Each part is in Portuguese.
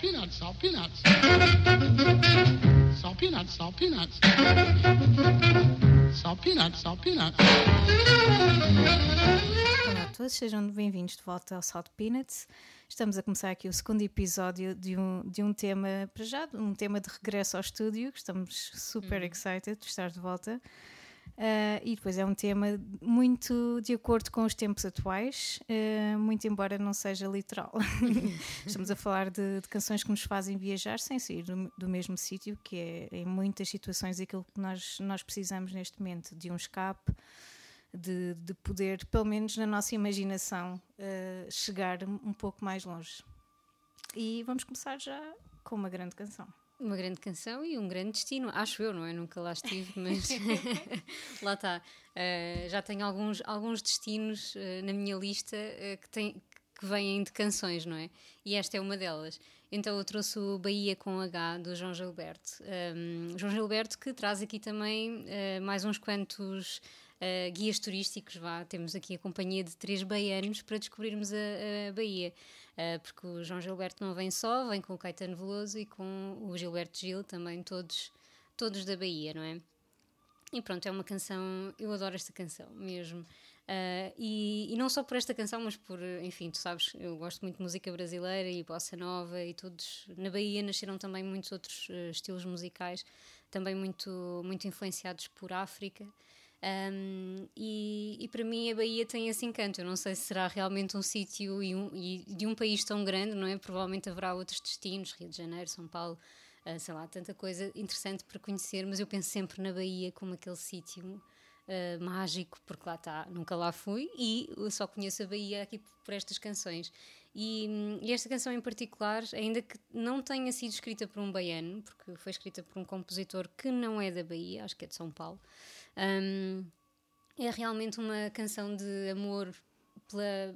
peanuts, salt peanuts. Salt peanuts, salt peanuts. Salt peanuts, salt peanuts. Olá a todos, sejam bem-vindos de volta ao Salt Peanuts. Estamos a começar aqui o segundo episódio de um, de um tema, para já, um tema de regresso ao estúdio, estamos super excited de estar de volta. Uh, e depois é um tema muito de acordo com os tempos atuais, uh, muito embora não seja literal. Estamos a falar de, de, canções que nos fazem viajar sem sair do, do mesmo sítio, que é em muitas situações aquilo que nós, nós precisamos neste momento, de um escape, de, de poder, pelo menos na nossa imaginação, uh, chegar um pouco mais longe. E vamos começar já com uma grande canção. Uma grande canção e um grande destino, acho eu, não é? Nunca lá estive, mas lá está. Uh, já tenho alguns, alguns destinos uh, na minha lista uh, que, tem, que vêm de canções, não é? E esta é uma delas. Então eu trouxe o Bahia com H do João Gilberto. Um, João Gilberto que traz aqui também mais uns quantos uh, guias turísticos, vá, temos aqui a companhia de três baianos para descobrirmos a, a Bahia. Uh, porque o João Gilberto não vem só, vem com o Caetano Veloso e com o Gilberto Gil, também todos, todos da Bahia, não é? E pronto, é uma canção, eu adoro esta canção mesmo. Uh, e, e, não só por esta canção, mas por, enfim, tu sabes, eu gosto muito de música brasileira e bossa nova e todos. Na Bahia nasceram também muitos outros uh, estilos musicais, também muito, muito influenciados por África. Um, e, e, para mim a Bahia tem esse encanto. Eu não sei se será realmente um sítio e, um, e, de um país tão grande, não é? Provavelmente haverá outros destinos, Rio de Janeiro, São Paulo, uh, sei lá, tanta coisa interessante para conhecer, mas eu penso sempre na Bahia como aquele sítio uh, mágico, porque lá está, nunca lá fui e eu só conheço a Bahia aqui por estas canções. E, e, esta canção em particular, ainda que não tenha sido escrita por um baiano, porque foi escrita por um compositor que não é da Bahia, acho que é de São Paulo. Um, é realmente uma canção de amor pela,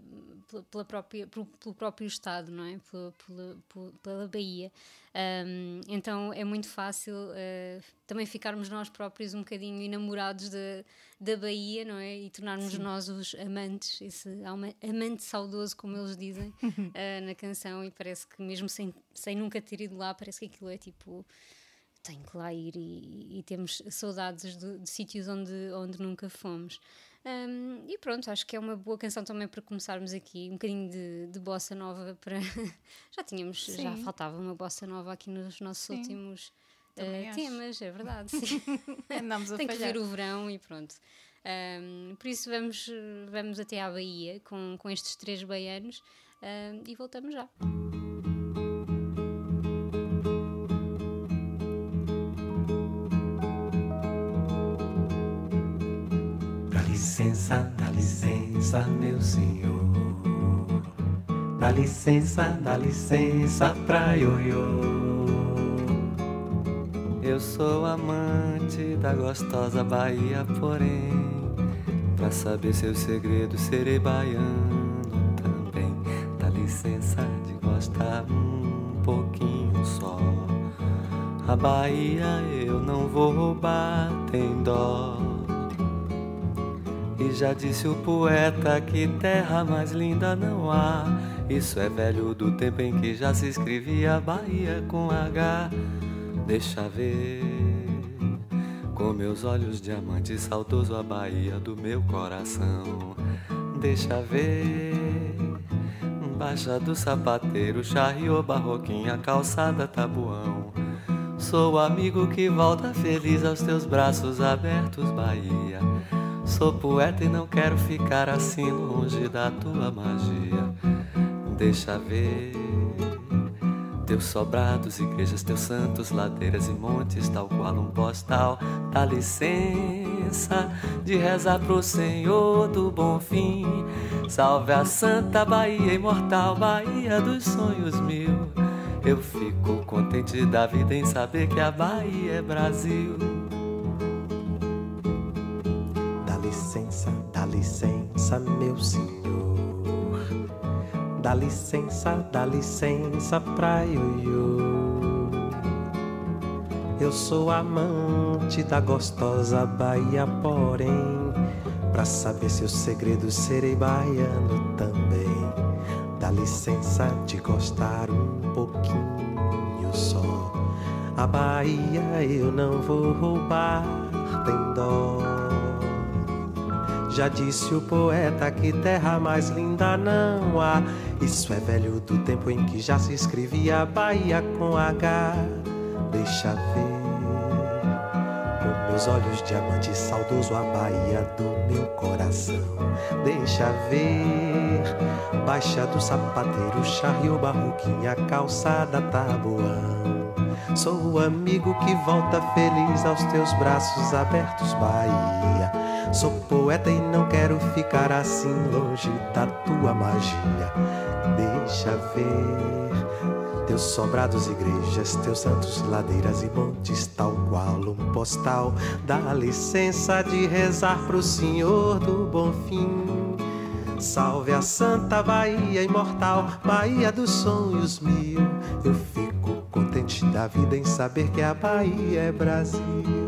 pela, pela própria, pelo, pelo, próprio Estado, não é? Pela, pela, pela Bahia. Um, então é muito fácil uh, também ficarmos nós próprios um bocadinho enamorados da, da Bahia, não é? E tornarmos Sim. nós os amantes, esse amante saudoso, como eles dizem uh, na canção. E parece que, mesmo sem, sem nunca ter ido lá, parece que aquilo é tipo tenho que lá ir e, e temos saudades de, de, sítios onde, onde nunca fomos. Um, e pronto, acho que é uma boa canção também para começarmos aqui, um bocadinho de, de bossa nova para. já tínhamos, sim. já faltava uma bossa nova aqui nos nossos sim. últimos uh, temas, é verdade. Andamos a Tem falhar. que ver o verão e pronto. Um, por isso vamos, vamos até à Bahia com, com estes três baianos um, e voltamos já. Licença, dá licença, meu senhor. Dá licença, dá licença pra ioiô. Eu sou amante da gostosa Bahia, porém, pra saber seus segredos, serei baiano também. Dá licença de gostar um pouquinho só. A Bahia eu não vou roubar, tem dó. Já disse o poeta que terra mais linda não há. Isso é velho do tempo em que já se escrevia Bahia com H. Deixa ver com meus olhos diamantes saudoso a Bahia do meu coração. Deixa ver Baixa do sapateiro, charriou barroquinha, calçada tabuão. Sou amigo que volta feliz aos teus braços abertos, Bahia. Sou poeta e não quero ficar assim longe da tua magia. Deixa ver teus sobrados, igrejas, teus santos, ladeiras e montes, tal qual um postal. Dá licença de rezar pro Senhor do bom fim. Salve a Santa Bahia imortal, Bahia dos sonhos mil. Eu fico contente da vida em saber que a Bahia é Brasil. Licença, meu senhor. Dá licença, dá licença pra ioiô. Eu sou amante da gostosa Bahia, porém, pra saber seus segredos serei baiano também. Dá licença de gostar um pouquinho A Bahia eu não vou roubar, tem dó. Já disse o poeta que terra mais linda não há. Isso é velho do tempo em que já se escrevia Bahia com H. Deixa ver. Com meus olhos diamante saudoso a Bahia do meu coração. Deixa ver. Baixa do sapateiro, charrio, barroquinha, calçada, tabuão. Sou o amigo que volta feliz aos teus braços abertos, Bahia. Sou poeta e não quero ficar assim longe da tua magia. Deixa ver teus sobrados, igrejas, teus santos, ladeiras e montes, tal qual um postal. Dá licença de rezar pro Senhor do Bom Fim. Salve a Santa Bahia imortal, Bahia dos sonhos mil. Eu fico contente da vida em saber que a Bahia é Brasil.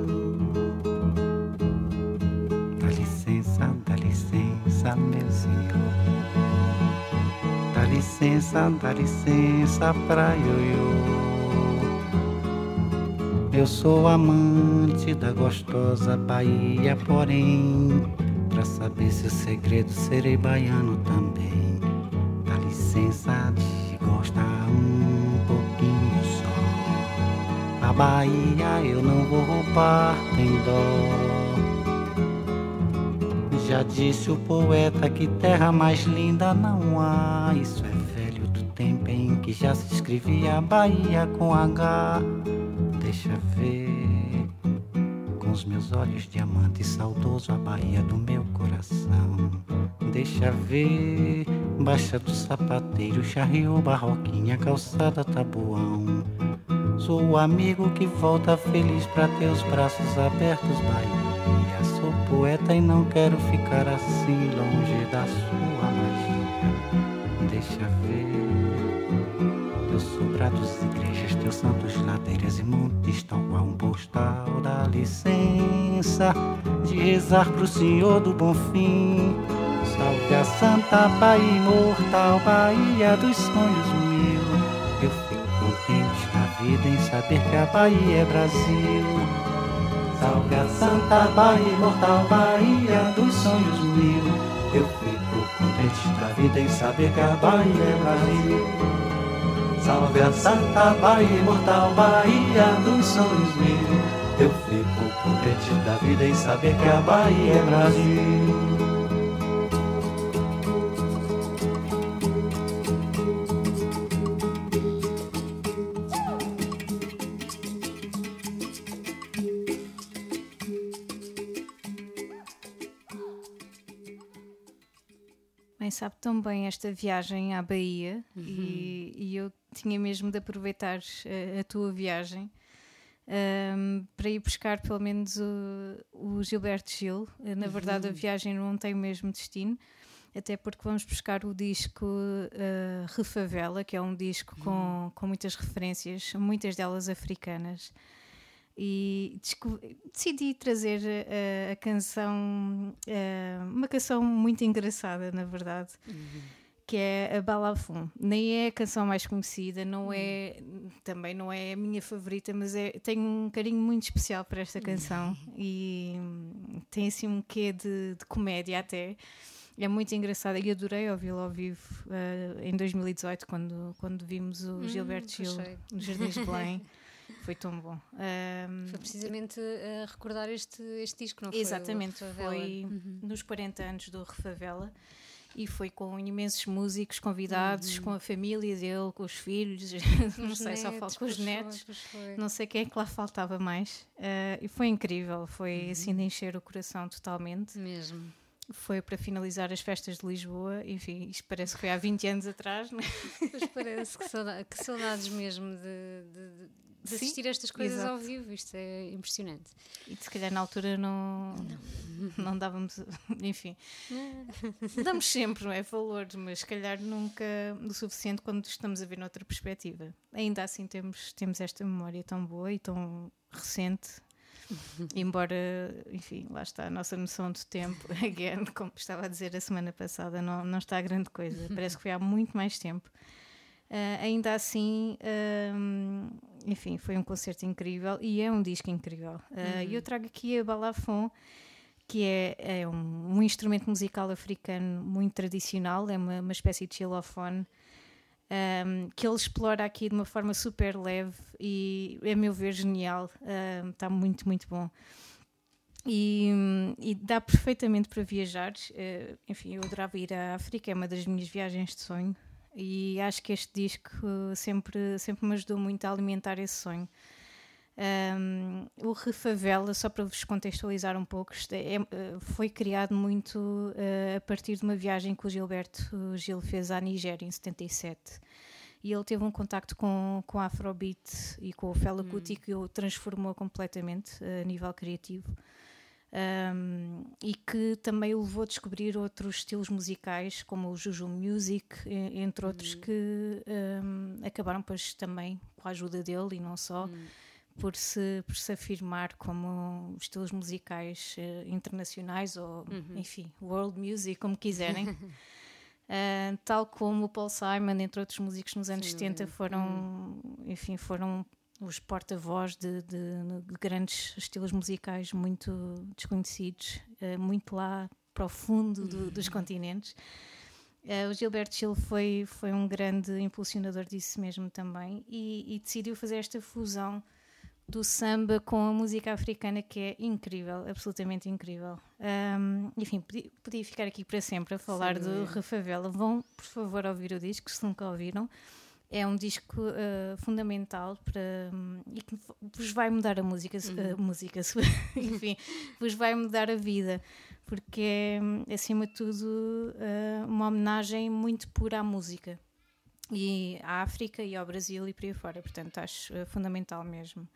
Licença, dá licença pra ioiô. Eu sou amante da gostosa Bahia, porém, pra saber seu segredo, serei baiano também. Dá licença de gostar um pouquinho só. A Bahia eu não vou roubar, tem dó. Já disse o poeta que terra mais linda não há. Isso é já se escrevia Bahia com H. Deixa ver com os meus olhos diamante saudoso a Bahia do meu coração. Deixa ver, baixa do sapateiro, charriou barroquinha, calçada tabuão. Sou o amigo que volta feliz pra teus braços abertos, Bahia. Sou poeta e não quero ficar assim longe da sua magia. Deixa ver sobrados, igrejas, teus santos, ladeiras e montes, tal qual um postal. Dá licença de rezar pro Senhor do Bom Fim. Salve a Santa Bahia imortal, Bahia dos sonhos mil. Eu fico contente na vida em saber que a Bahia é Brasil. Salve a Santa Bahia imortal, Bahia dos sonhos mil. Eu fico contente da vida em saber que a Bahia é Brasil. Salve a Santa Bahia imortal, Bahia dos sonhos mil. Eu fico contente da vida em saber que a Bahia é Brasil. Bem, sabe tão bem esta viagem à Bahia e, e eu tinha mesmo de aproveitar eh, a tua viagem ahm, para ir buscar pelo menos o, o Gilberto Gil. Eh, Na verdade, a viagem não tem o mesmo destino, até porque vamos buscar o disco eh, Refavela, que é um disco com, com muitas referências, muitas delas africanas. E decidi trazer eh, a canção, eh, uma canção muito engraçada, na verdade, que é a Balafon. Nem é a canção mais conhecida, não é, também não é a minha favorita, mas é, tenho um carinho muito especial para esta canção e hum, tem assim um quê de, de comédia até. É muito engraçada e adorei ouvi-la ao vivo eh, em 2018, quando, quando vimos o Gilberto pois Gil nos Jardins de Belém. Foi tão bom. Ahm, Foi precisamente a recordar este, este disco, não foi? Exatamente, foi nos 40 anos do Refavela e foi com imensos músicos convidados, com a família dele, com os filhos, não Os sei, só falo netos, com os netos, foi. não sei quem é que lá faltava mais. Ah, e foi incrível, foi Uhum. assim de encher o coração totalmente. Mesmo. Foi para finalizar as festas de Lisboa, enfim, isto parece que foi há 20 anos atrás, não é? Pois parece que, sauda- que saudades mesmo de, de- de- de assistir estas coisas exato. ao vivo. Isto é impressionante. E se calhar na altura não, não. dávamos, enfim. Damos sempre, não é? Valor, mas se calhar nunca o suficiente quando estamos a ver noutra perspectiva. Ainda assim temos, temos esta memória tão boa e tão recente. Embora, enfim, lá está a nossa noção de tempo, again, como estava a dizer a semana passada, não, não está a grande coisa. Parece que foi há muito mais tempo. Ah, ainda assim, hum, enfim, foi um concerto incrível e é um disco incrível. E eu trago aqui a balafon, que é, é um, um instrumento musical africano muito tradicional, é uma, uma espécie de xilofone. Um, que ele explora aqui de uma forma super leve e, a meu ver, genial. Está muito, muito bom. E, e, dá perfeitamente para viajar. Uh, enfim, eu adorava ir à África, é uma das minhas viagens de sonho. E acho que este disco sempre, sempre me ajudou muito a alimentar esse sonho. Um, o Refavela, só para vos contextualizar um pouco, é, é, foi criado muito uh, a partir de uma viagem que o Gilberto Gil fez à Nigéria em 77. E ele teve um contacto com, com a Afrobeat e com o Fela hum. Kuti que o transformou completamente uh, a nível criativo. Um, e que também o levou a descobrir outros estilos musicais, como o Juju Music, entre outros, hum. que um, acabaram pois também com a ajuda dele e não só. Hum por se, por se afirmar como estilos musicais uh, internacionais ou, uhum. enfim, world music, como quiserem. uh, tal como o Paul Simon, entre outros músicos nos anos Sim, 70, foram, uhum. enfim, foram os porta-voz de, de, de, grandes estilos musicais muito desconhecidos, uh, muito lá para o fundo do, dos continentes. Uh, o Gilberto Gil foi, foi um grande impulsionador disso mesmo também e, e decidiu fazer esta fusão do samba com a música africana que é incrível, absolutamente incrível. Um, enfim, podia, podia, ficar aqui para sempre a falar Sim, do. Refavela. Vão, por favor, ouvir o disco, se nunca ouviram. É um disco uh, fundamental para, um, e que vos vai mudar a música, uhum. uh, música enfim, vos vai mudar a vida, porque é, acima de tudo, uh, uma homenagem muito pura à música e à África e ao Brasil e por aí fora. Portanto, acho uh, fundamental mesmo.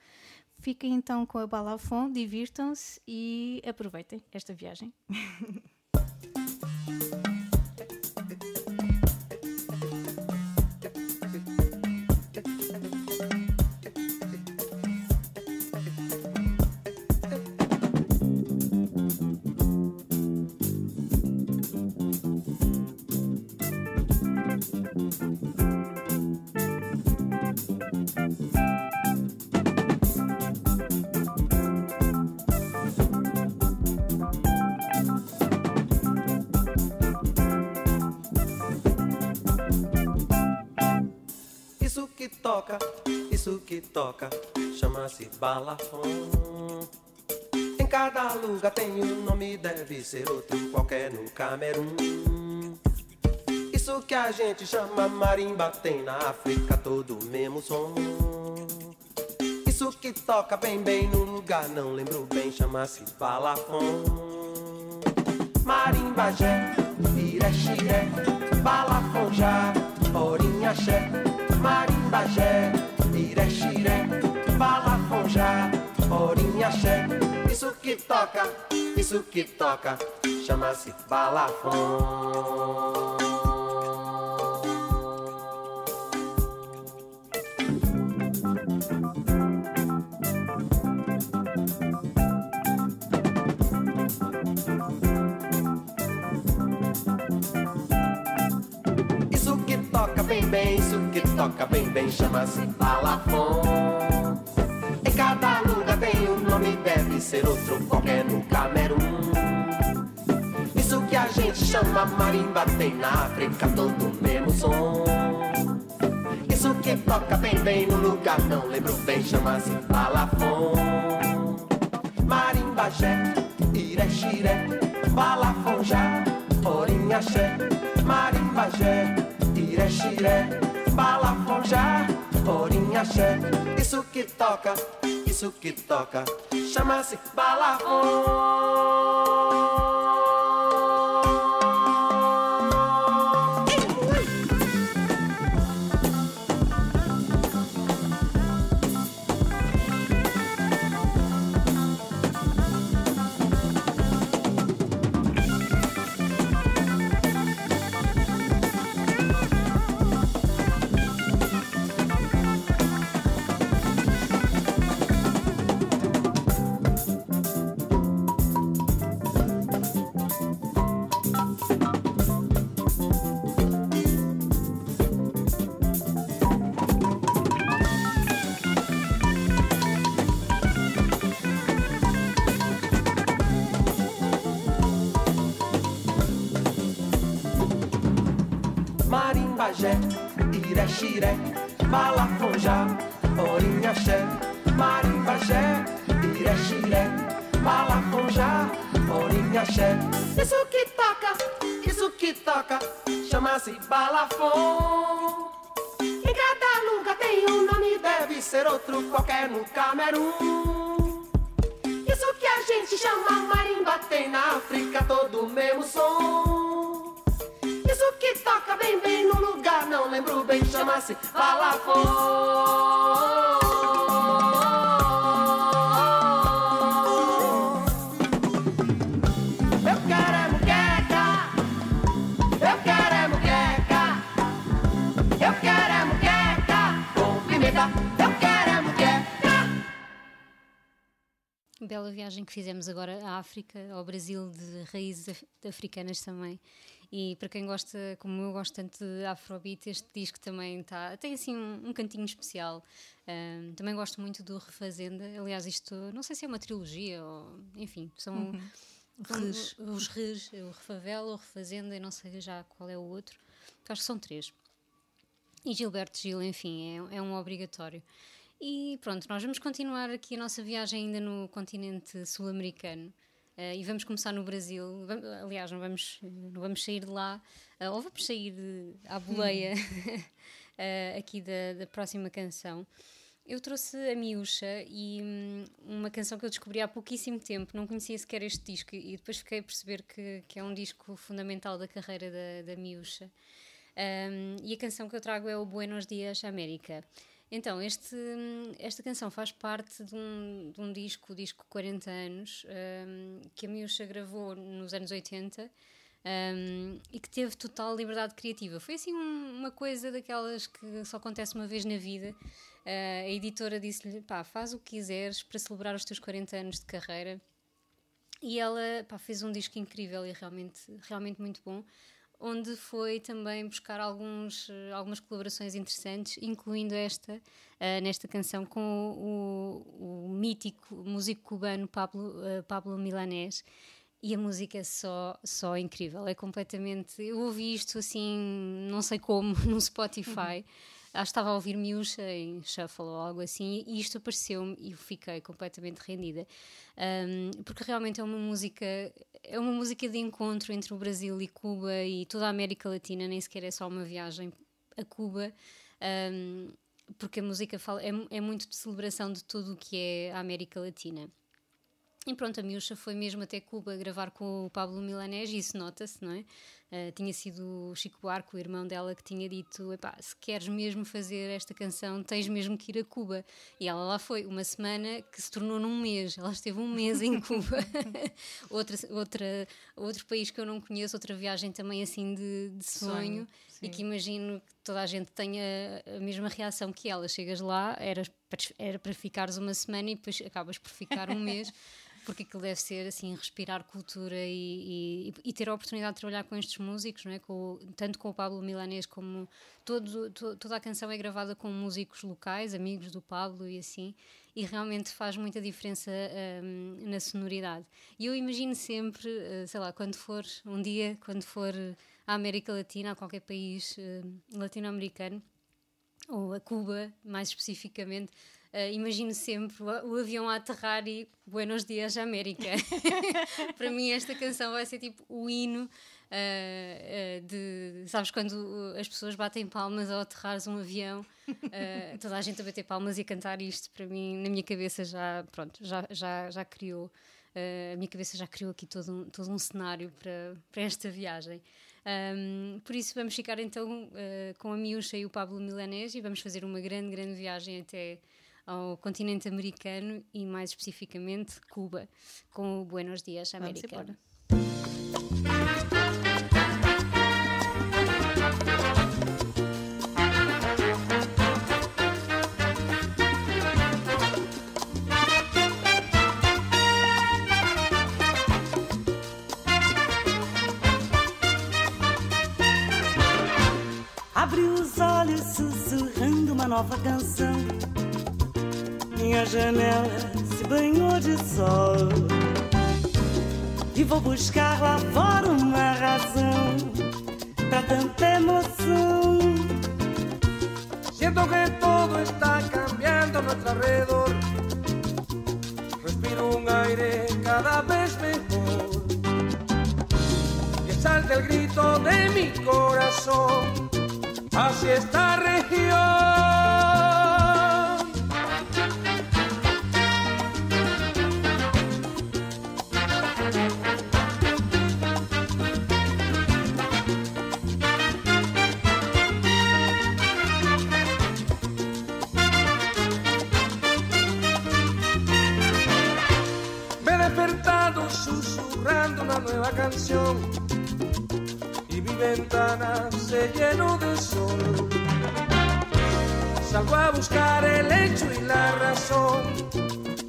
Fiquem então com a Balafon, divirtam-se e aproveitem esta viagem. toca chama-se balafon. Em cada lugar tem um nome, deve ser outro qualquer no Camerun. Isso que a gente chama marimba tem na África todo o mesmo som. Isso que toca bem bem no lugar, não lembro bem, chama-se balafon. Marimba jé, iré xiré, balafon já, orinha xé, marimba jé que toca, isso que toca, chama-se balafon. bem, isso que toca bem, bem, chama-se balafon. Ser outro qualquer no Camerun. Isso que a gente chama marimba tem na África todo o mesmo som. Isso que toca bem, bem no lugar, não lembro bem, chama-se balafon. Marimbajé, iré, xiré, balafon já, orinhaxé, marimbajé xiré, xiré, balafonjá, porinha xé. Isso que toca, isso que toca, chama-se balafon. Orinhaxé, marimbajé, iré, xiré, balafonjá, orinhaxé. Isso que toca, isso que toca, chama-se balafon. Em cada lugar tem um nome, deve ser outro qualquer no Camerun. Isso que a gente chama marimba tem na África todo o mesmo som. Isso que toca bem bem no lugar, não lembro bem, chama-se balafon. Bela viagem que fizemos agora à África, ao Brasil, de raízes af- africanas também. E para quem gosta, como eu gosto tanto de Afrobeat, este disco também tá, tem assim um, um cantinho especial. Ahm, também gosto muito do Refazenda. Aliás, isto não sei se é uma trilogia ou. Enfim, são. são Res. Os Res, o Refavela, o Refazenda e não sei já qual é o outro. Acho que são três. E Gilberto Gil, enfim, é, é um obrigatório. E pronto, nós vamos continuar aqui a nossa viagem ainda no continente sul-americano. eh, e vamos começar no Brasil. Vam- aliás, não vamos, não vamos sair de lá, eh, ou vamos sair de- à boleia eh, aqui da, da próxima canção. Eu trouxe a Miúcha e hum, uma canção que eu descobri há pouquíssimo tempo, não conhecia sequer este disco e depois fiquei a perceber que, que é um disco fundamental da carreira da, da Miúcha. Um, e a canção que eu trago é o Buenos Dias América. Então, este, esta canção faz parte de um, de um disco, o disco 40 anos, um, que a Miúcha gravou nos anos 80 um, e que teve total liberdade criativa. Foi assim um- uma coisa daquelas que só acontece uma vez na vida. Uh, a editora disse-lhe: pá, faz o que quiseres para celebrar os teus 40 anos de carreira. E ela pá, fez um disco incrível e realmente, realmente muito bom, onde foi também buscar alguns, eh, algumas colaborações interessantes, incluindo esta, eh, nesta canção com o, o mítico músico cubano Pablo, eh, Pablo Milanés. E a música é só, só incrível, é completamente. Eu ouvi isto assim, não sei como, no Spotify. Acho que estava a ouvir Miúcha em Shuffle ou algo assim, e isto apareceu-me e eu fiquei completamente rendida. Um, porque realmente é uma música é uma música de encontro entre o Brasil e Cuba e toda a América Latina, nem sequer é só uma viagem a Cuba. um, porque a música fala, é, é muito de celebração de tudo o que é a América Latina. E pronto, a Miúcha foi mesmo até Cuba gravar com o Pablo Milanés, e isso nota-se, não é? Uh, tinha sido o Chico Buarque, o irmão dela, que tinha dito: se queres mesmo fazer esta canção, tens mesmo que ir a Cuba. E ela lá foi, uma semana que se tornou num mês. Ela esteve um mês em Cuba. outra, outra, outro país que eu não conheço, outra viagem também assim de, de sonho, Sonho, e que imagino que toda a gente tenha a mesma reação que ela. Chegas lá, era para, era para ficares uma semana e depois acabas por ficar um mês. Porque aquilo deve ser assim, respirar cultura e, e, e ter a oportunidade de trabalhar com estes músicos, não é? com, tanto com o Pablo Milanês como todo, to- toda a canção é gravada com músicos locais, amigos do Pablo e assim, e realmente faz muita diferença hum, na sonoridade. E eu imagino sempre, eh, sei lá, quando for um dia, quando for à América Latina, a qualquer país eh, latino-americano, ou a Cuba, mais especificamente, eh, imagino sempre o, avião a aterrar e Buenos Dias América. Para mim, esta canção vai ser tipo o hino eh, eh, de. Sabes, quando uh, as pessoas batem palmas ao aterrares um avião, toda a gente a bater palmas e a cantar isto, para mim, na minha cabeça já, pronto, já, já, já criou. eh, a minha cabeça já criou aqui todo um, todo um cenário para, para esta viagem. Um, por isso vamos ficar então eh, com a Miúcha e o Pablo Milanés e vamos fazer uma grande, grande viagem até ao continente americano e mais especificamente Cuba, com o Buenos Dias Vamos América. embora. Abri os olhos sussurrando uma nova canção. Minha janela se banhou de sol. E vou buscar lá fora uma razão pra tanta emoção. Siento que todo está cambiando a nuestro alrededor. Respiro un aire cada vez mejor. Que salta el grito de mi corazón hacia esta región. Canción y mi ventana se llenó de sol. Salgo a buscar el hecho y la razón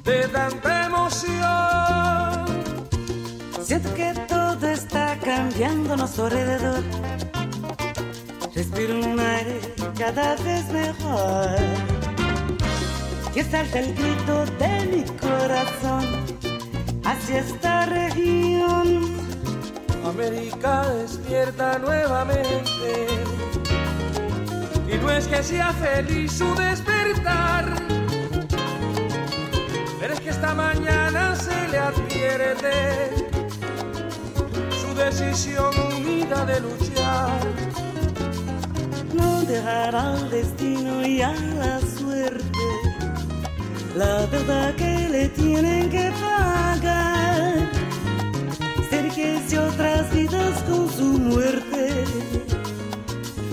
de tanta emoción. Siento que todo está cambiando a nuestro alrededor. Respiro un aire cada vez mejor. Que salta el grito de mi corazón hacia esta región. América despierta nuevamente. Y no es que sea feliz su despertar, pero es que esta mañana se le advierte su decisión unida de luchar. No dejará al destino y a la suerte la deuda que le tienen que pagar. Cerquese otras vidas con su muerte.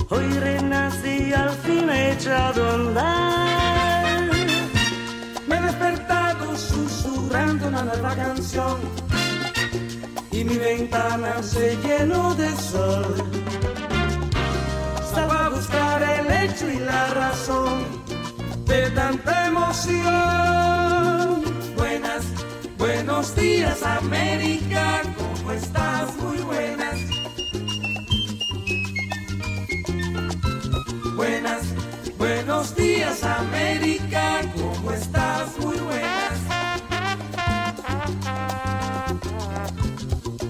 Hoy renace y al fin ha echado a andar. Me he despertado susurrando una nueva canción y mi ventana se llenó de sol. Salgo a buscar el hecho y la razón de tanta emoción. Buenas, buenos días América, ¿cómo estás? Muy buenas. Buenas, buenos días América, ¿cómo estás? Muy buenas.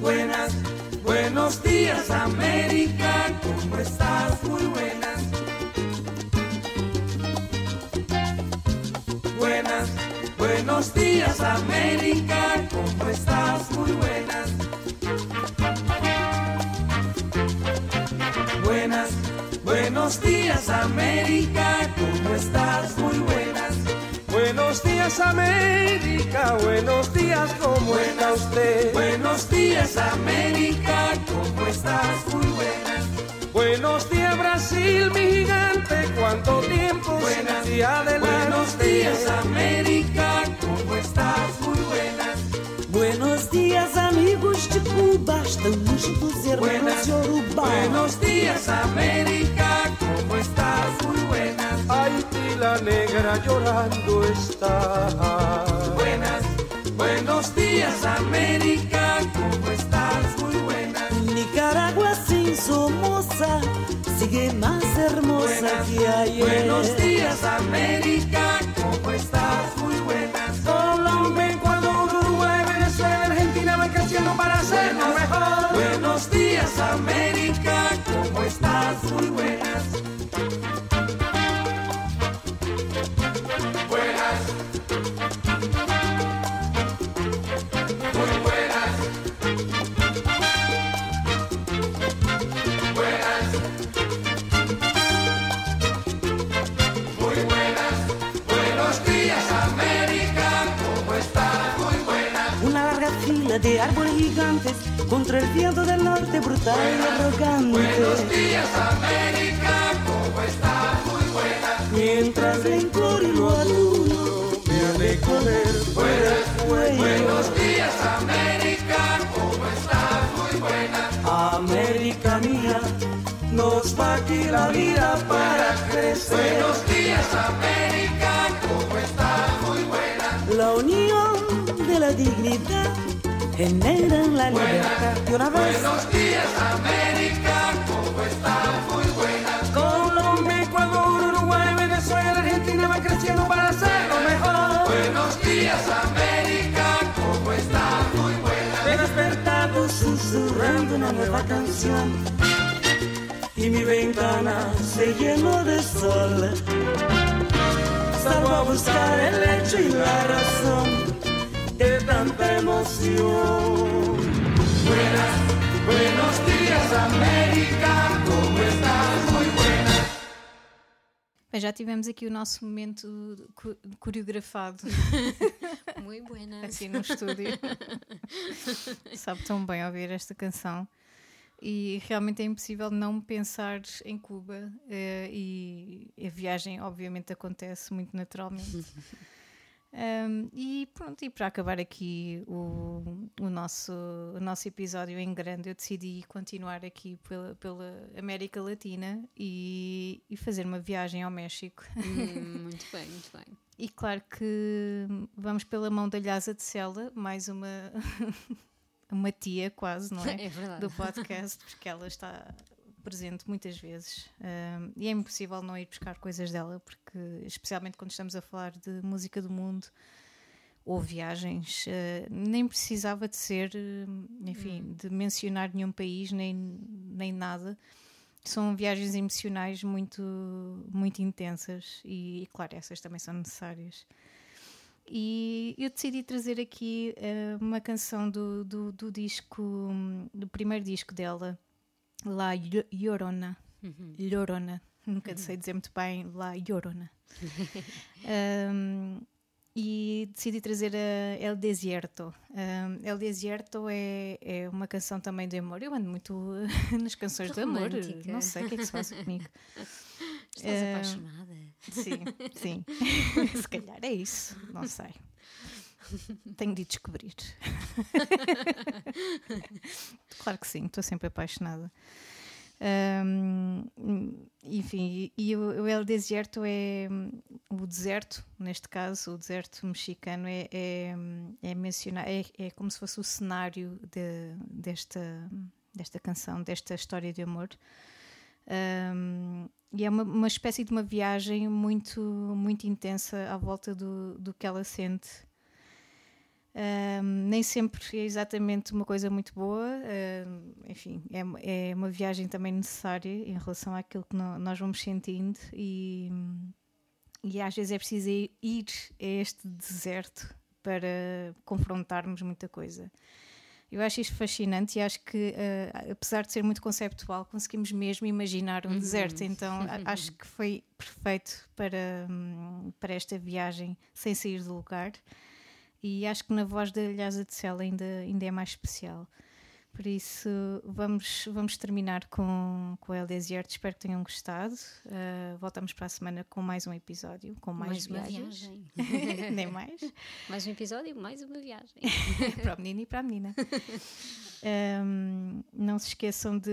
Buenas, buenos días América, ¿cómo estás? Muy buenas. Buenas, buenos días América, ¿cómo estás? Muy. Buenas, buenos días América, ¿cómo estás? Muy buenas. Buenos días América, buenos días, ¿cómo está usted? Buenos días América, ¿cómo estás? Muy buenas. Buenos días Brasil, mi gigante, cuánto tiempo buenas, sin adelante. Buenos días América, ¿cómo estás? Muy buenas. Buenos dias, amigos de Cuba, estamos irmãos Buenas, de buenos días América, negra llorando está. Buenas, buenos días América, ¿cómo estás? Muy buenas. Nicaragua sin Somoza sigue más hermosa Buenas, que ayer. buenos días América, ¿cómo estás? Muy buenas. Colombia, Ecuador, Uruguay, Venezuela, Argentina van creciendo para ser mejor. Buenos días América, ¿cómo estás? Muy. Buenas. De árboles gigantes contra el viento del norte brutal y arrogante. buenos días América, ¿cómo estás? Muy buenas, Mientras y lo aduro me de el cuello. buenos días América, ¿cómo estás? Muy buenas, América mía, nos va aquí la vida para crecer. buenos días América, ¿cómo estás? Muy buenas, La unión de la dignidad genera la libertad. Y una vez buenos días América, ¿cómo estás? Muy buenas, Colombia, Ecuador, Uruguay, Venezuela, Argentina van creciendo para ser lo mejor. buenos días América, ¿cómo estás? Muy buenas. He despertado susurrando una nueva canción y mi ventana se llenó de sol. a buscar el hecho y la razón de tanta emoción. Buenas, buenos días América, ¿cómo estás? Muy buenas. Bem, já tivemos aqui o nosso momento co- coreografado Muito buena. aqui no estúdio. Sabe tão bem ouvir esta canção. E realmente é impossível não pensar em Cuba. eh, e a viagem, obviamente, acontece muito naturalmente. Um, e pronto, e para acabar aqui o, o, nosso, o nosso episódio em grande, eu decidi continuar aqui pela, pela América Latina e, e fazer uma viagem ao México. Hum, muito bem, muito bem. E claro que vamos pela mão da Lhasa de Cela, mais uma, uma tia quase, não é? É verdade. Do podcast, porque ela está presente muitas vezes um, e é impossível não ir buscar coisas dela, porque especialmente quando estamos a falar de música do mundo ou viagens, uh, nem precisava de ser, enfim, Hum. de mencionar nenhum país nem, nem nada. São viagens emocionais muito, muito intensas e, e, claro, essas também são necessárias. E eu decidi trazer aqui uh, uma canção do, do, do disco, do primeiro disco dela, La Llorona. Uhum. Llorona. Nunca sei dizer muito bem La Llorona. um, e decidi trazer a El Desierto. Um, El Desierto é, é uma canção também de amor. Eu ando muito nas canções de amor. Não sei o que é que se passa comigo. Estás Eh, apaixonada? Sim, sim. Se calhar é isso. Não sei. Tenho de descobrir. claro que sim, estou sempre apaixonada. Um, enfim, e o, o El Desierto é o deserto, neste caso, o deserto mexicano, é, é, é mencionar, é, é como se fosse o cenário de, desta, desta canção, desta história de amor. Um, e é uma, uma espécie de uma viagem muito, muito intensa à volta do, do que ela sente. Um, nem sempre é exatamente uma coisa muito boa, um, enfim, é, é uma viagem também necessária em relação àquilo que no, nós vamos sentindo, e, e às vezes é preciso ir a este deserto para confrontarmos muita coisa. Eu acho isto fascinante e acho que, uh, apesar de ser muito conceptual, conseguimos mesmo imaginar um uhum. deserto. Então acho que foi perfeito para, um, para esta viagem sem sair do lugar. E acho que na voz da Lhasa de Cela ainda, ainda é mais especial. Por isso, vamos, vamos terminar com, com El Desierto. Espero que tenham gostado. Uh, voltamos para a semana com mais um episódio, com mais, mais viagens. uma viagem. Nem mais. Mais um episódio, mais uma viagem. para o menino e para a menina. Um, não se esqueçam de,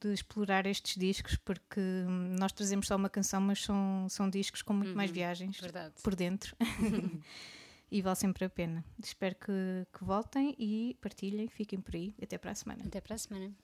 de, explorar estes discos, porque nós trazemos só uma canção, mas são, são discos com muito uhum, mais viagens verdade. por dentro. E vale sempre a pena. Espero que, que voltem e partilhem, fiquem por aí. Até para a semana. Até para a semana.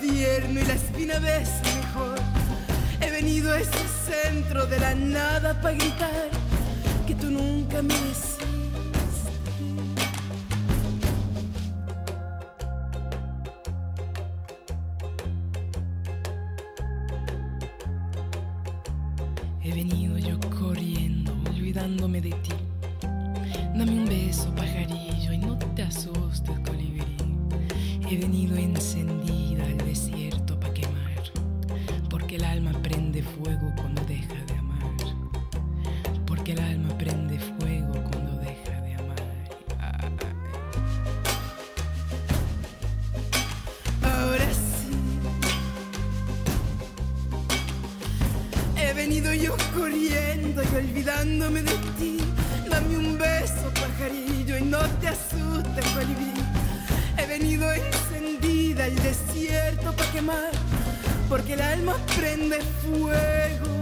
Tierno y la espina besa mejor. He venido a ese centro de la nada para gritar que tú nunca mereciste. Porque el alma prende fuego.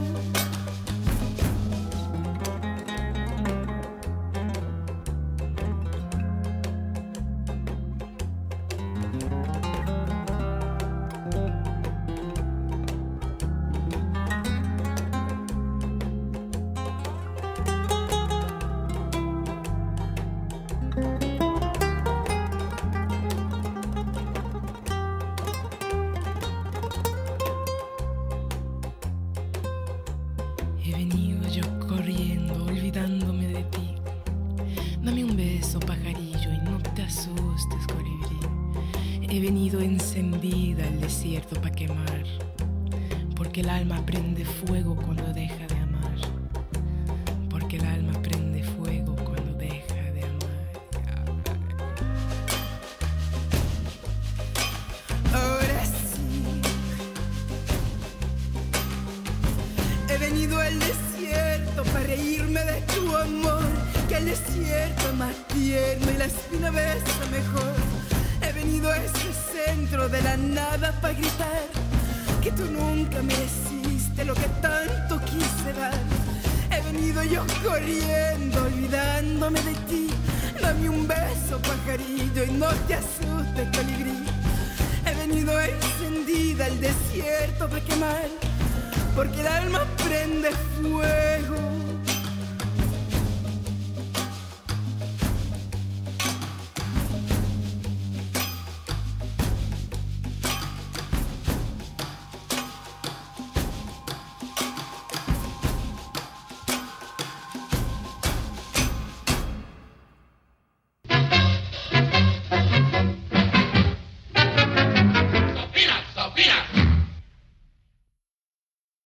Venido al desierto para reírme de tu amor, que el desierto es más tierno y la espina besa mejor. He venido a ese centro de la nada para gritar que tú nunca mereciste lo que tanto quise dar. He venido yo corriendo, olvidándome de ti. Dame un beso, pajarillo, y no te asustes, colibrí. He venido encendida al desierto para quemar porque el alma prende fuego.